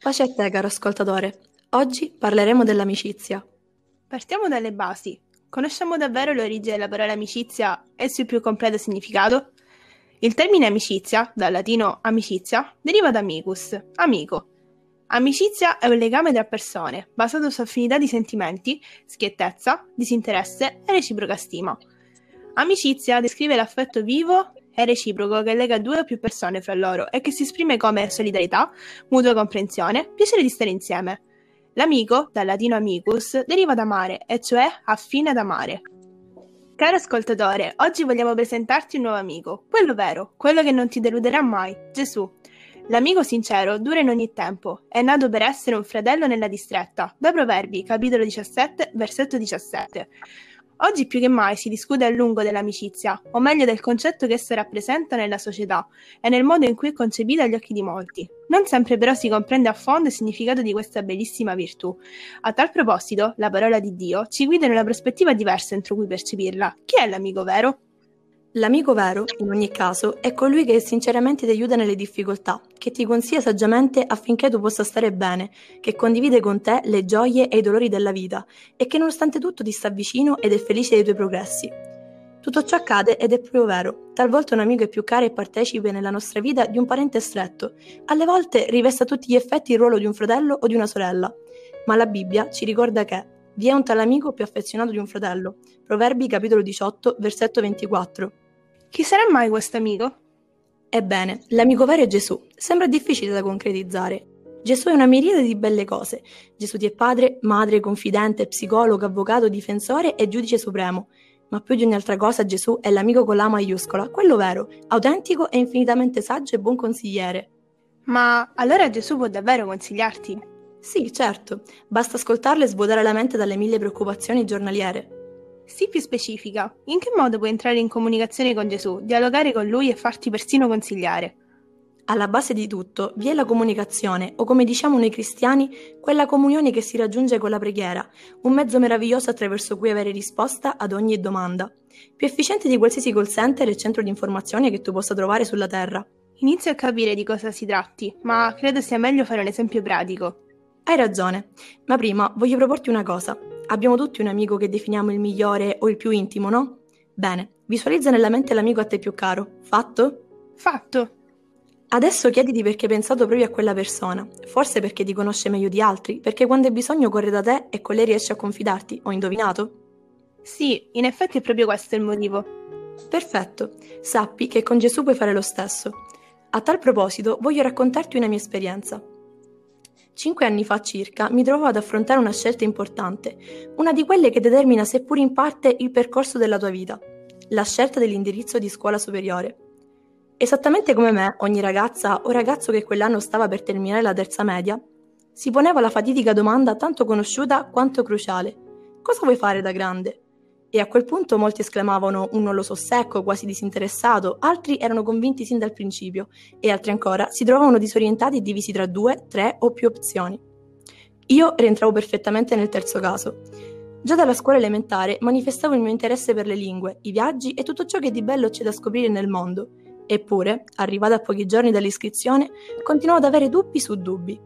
Pace a te, caro ascoltatore. Oggi parleremo dell'amicizia. Partiamo dalle basi. Conosciamo davvero l'origine della parola amicizia e il suo più completo significato? Il termine amicizia, dal latino amicizia, deriva da amicus, amico. Amicizia è un legame tra persone, basato su affinità di sentimenti, schiettezza, disinteresse e reciproca stima. Amicizia descrive l'affetto vivo e reciproco che lega due o più persone fra loro e che si esprime come solidarietà, mutua comprensione, piacere di stare insieme. L'amico, dal latino amicus, deriva da mare, e cioè affine ad amare. Caro ascoltatore, oggi vogliamo presentarti un nuovo amico, quello vero, quello che non ti deluderà mai, Gesù. L'amico sincero dura in ogni tempo, è nato per essere un fratello nella distretta, da Proverbi, capitolo 17, versetto 17. Oggi più che mai si discute a lungo dell'amicizia, o meglio del concetto che essa rappresenta nella società e nel modo in cui è concepita agli occhi di molti. Non sempre però si comprende a fondo il significato di questa bellissima virtù. A tal proposito, la parola di Dio ci guida in una prospettiva diversa entro cui percepirla. Chi è l'amico vero? L'amico vero, in ogni caso, è colui che sinceramente ti aiuta nelle difficoltà, che ti consiglia saggiamente affinché tu possa stare bene, che condivide con te le gioie e i dolori della vita e che nonostante tutto ti sta vicino ed è felice dei tuoi progressi. Tutto ciò accade ed è proprio vero. Talvolta un amico è più caro e partecipe nella nostra vita di un parente stretto. Alle volte riveste a tutti gli effetti il ruolo di un fratello o di una sorella. Ma la Bibbia ci ricorda che vi è un tal amico più affezionato di un fratello. Proverbi capitolo 18, versetto 24. Chi sarà mai questo amico? Ebbene, l'amico vero è Gesù. Sembra difficile da concretizzare. Gesù è una miriade di belle cose. Gesù ti è padre, madre, confidente, psicologo, avvocato, difensore e giudice supremo. Ma più di ogni altra cosa Gesù è l'amico con la maiuscola, quello vero, autentico e infinitamente saggio e buon consigliere. Ma allora Gesù può davvero consigliarti? Sì, certo, basta ascoltarlo e svuotare la mente dalle mille preoccupazioni giornaliere. Sii più specifica. In che modo puoi entrare in comunicazione con Gesù, dialogare con Lui e farti persino consigliare? Alla base di tutto vi è la comunicazione, o come diciamo noi cristiani, quella comunione che si raggiunge con la preghiera, un mezzo meraviglioso attraverso cui avere risposta ad ogni domanda. Più efficiente di qualsiasi call center e centro di informazione che tu possa trovare sulla Terra. Inizio a capire di cosa si tratti, ma credo sia meglio fare un esempio pratico. Hai ragione, ma prima voglio proporti una cosa. Abbiamo tutti un amico che definiamo il migliore o il più intimo, no? Bene, visualizza nella mente l'amico a te più caro. Fatto? Fatto. Adesso chiediti perché hai pensato proprio a quella persona. Forse perché ti conosce meglio di altri, perché quando hai bisogno corre da te e con lei riesce a confidarti. Ho indovinato? Sì, in effetti è proprio questo il motivo. Perfetto. Sappi che con Gesù puoi fare lo stesso. A tal proposito, voglio raccontarti una mia esperienza. Cinque anni fa circa mi trovavo ad affrontare una scelta importante, una di quelle che determina seppur in parte il percorso della tua vita, la scelta dell'indirizzo di scuola superiore. Esattamente come me, ogni ragazza o ragazzo che quell'anno stava per terminare la terza media, si poneva la fatidica domanda tanto conosciuta quanto cruciale. Cosa vuoi fare da grande? E a quel punto molti esclamavano un non lo so secco, quasi disinteressato, altri erano convinti sin dal principio e altri ancora si trovavano disorientati e divisi tra due, tre o più opzioni. Io rientravo perfettamente nel terzo caso. Già dalla scuola elementare manifestavo il mio interesse per le lingue, i viaggi e tutto ciò che di bello c'è da scoprire nel mondo. Eppure, arrivata a pochi giorni dall'iscrizione, continuavo ad avere dubbi su dubbi.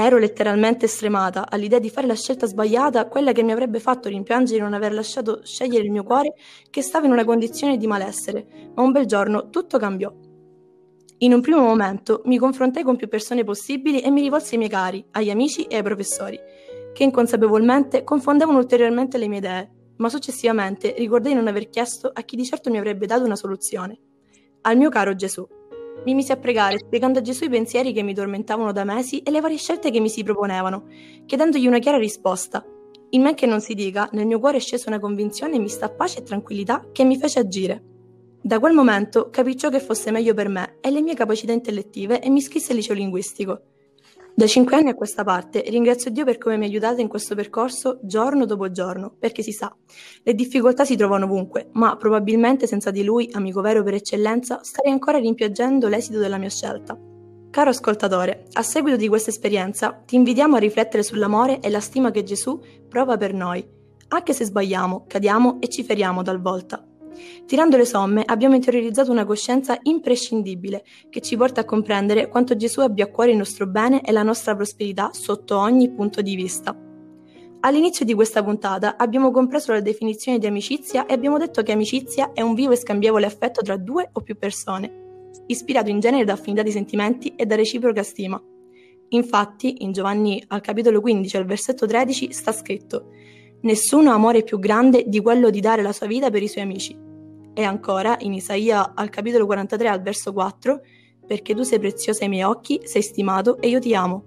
Ero letteralmente stremata all'idea di fare la scelta sbagliata, quella che mi avrebbe fatto rimpiangere non aver lasciato scegliere il mio cuore che stava in una condizione di malessere, ma un bel giorno tutto cambiò. In un primo momento mi confrontai con più persone possibili e mi rivolsi ai miei cari, agli amici e ai professori, che inconsapevolmente confondevano ulteriormente le mie idee, ma successivamente ricordai non aver chiesto a chi di certo mi avrebbe dato una soluzione. Al mio caro Gesù. Mi misi a pregare, spiegando a Gesù i pensieri che mi tormentavano da mesi e le varie scelte che mi si proponevano, chiedendogli una chiara risposta. In men che non si dica, nel mio cuore è scesa una convinzione mista pace e tranquillità che mi fece agire. Da quel momento capì ciò che fosse meglio per me e le mie capacità intellettive e mi iscrisse al liceo linguistico. Da cinque anni a questa parte ringrazio Dio per come mi ha aiutata in questo percorso giorno dopo giorno, perché si sa, le difficoltà si trovano ovunque, ma probabilmente senza di lui, amico vero per eccellenza, starei ancora rimpiangendo l'esito della mia scelta. Caro ascoltatore, a seguito di questa esperienza ti invitiamo a riflettere sull'amore e la stima che Gesù prova per noi, anche se sbagliamo, cadiamo e ci feriamo talvolta. Tirando le somme abbiamo interiorizzato una coscienza imprescindibile che ci porta a comprendere quanto Gesù abbia a cuore il nostro bene e la nostra prosperità sotto ogni punto di vista. All'inizio di questa puntata abbiamo compreso la definizione di amicizia e abbiamo detto che amicizia è un vivo e scambievole affetto tra due o più persone, ispirato in genere da affinità di sentimenti e da reciproca stima. Infatti, in Giovanni al capitolo 15 al versetto 13 sta scritto Nessuno ha amore più grande di quello di dare la sua vita per i suoi amici. E ancora, in Isaia al capitolo 43 al verso 4, perché tu sei preziosa ai miei occhi, sei stimato e io ti amo.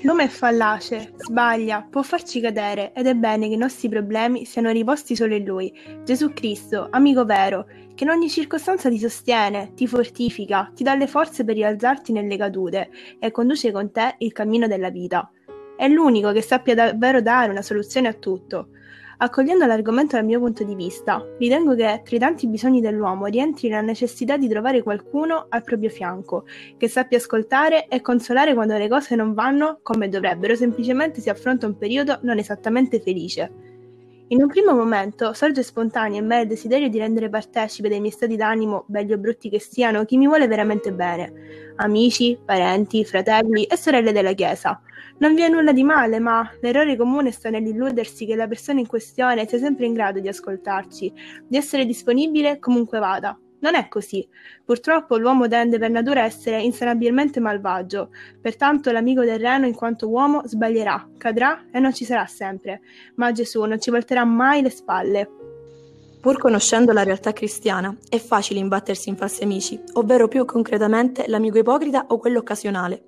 L'uomo è fallace, sbaglia, può farci cadere ed è bene che i nostri problemi siano riposti solo in Lui, Gesù Cristo, amico vero, che in ogni circostanza ti sostiene, ti fortifica, ti dà le forze per rialzarti nelle cadute e conduce con te il cammino della vita. È l'unico che sappia davvero dare una soluzione a tutto. Accogliendo l'argomento dal mio punto di vista, ritengo che tra i tanti bisogni dell'uomo rientri la necessità di trovare qualcuno al proprio fianco, che sappia ascoltare e consolare quando le cose non vanno come dovrebbero, semplicemente si affronta un periodo non esattamente felice. In un primo momento sorge spontaneo in me il desiderio di rendere partecipe dei miei stati d'animo, belli o brutti che siano, chi mi vuole veramente bene, amici, parenti, fratelli e sorelle della Chiesa. Non vi è nulla di male, ma l'errore comune sta nell'illudersi che la persona in questione sia sempre in grado di ascoltarci, di essere disponibile comunque vada. Non è così. Purtroppo l'uomo tende per natura a essere insanabilmente malvagio, pertanto l'amico terreno in quanto uomo sbaglierà, cadrà e non ci sarà sempre, ma Gesù non ci volterà mai le spalle. Pur conoscendo la realtà cristiana, è facile imbattersi in falsi amici, ovvero più concretamente l'amico ipocrita o quello occasionale.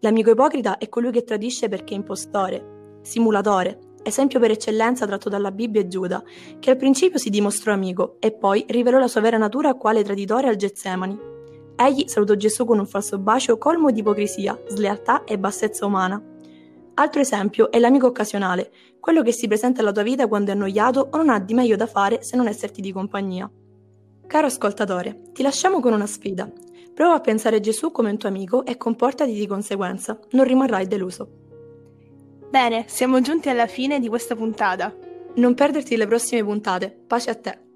L'amico ipocrita è colui che tradisce perché è impostore, simulatore, esempio per eccellenza tratto dalla Bibbia e Giuda, che al principio si dimostrò amico e poi rivelò la sua vera natura quale traditore al Getsemani. Egli salutò Gesù con un falso bacio colmo di ipocrisia, slealtà e bassezza umana. Altro esempio è l'amico occasionale, quello che si presenta alla tua vita quando è annoiato o non ha di meglio da fare se non esserti di compagnia. Caro ascoltatore, ti lasciamo con una sfida. Prova a pensare a Gesù come un tuo amico e comportati di conseguenza, non rimarrai deluso. Bene, siamo giunti alla fine di questa puntata. Non perderti le prossime puntate. Pace a te.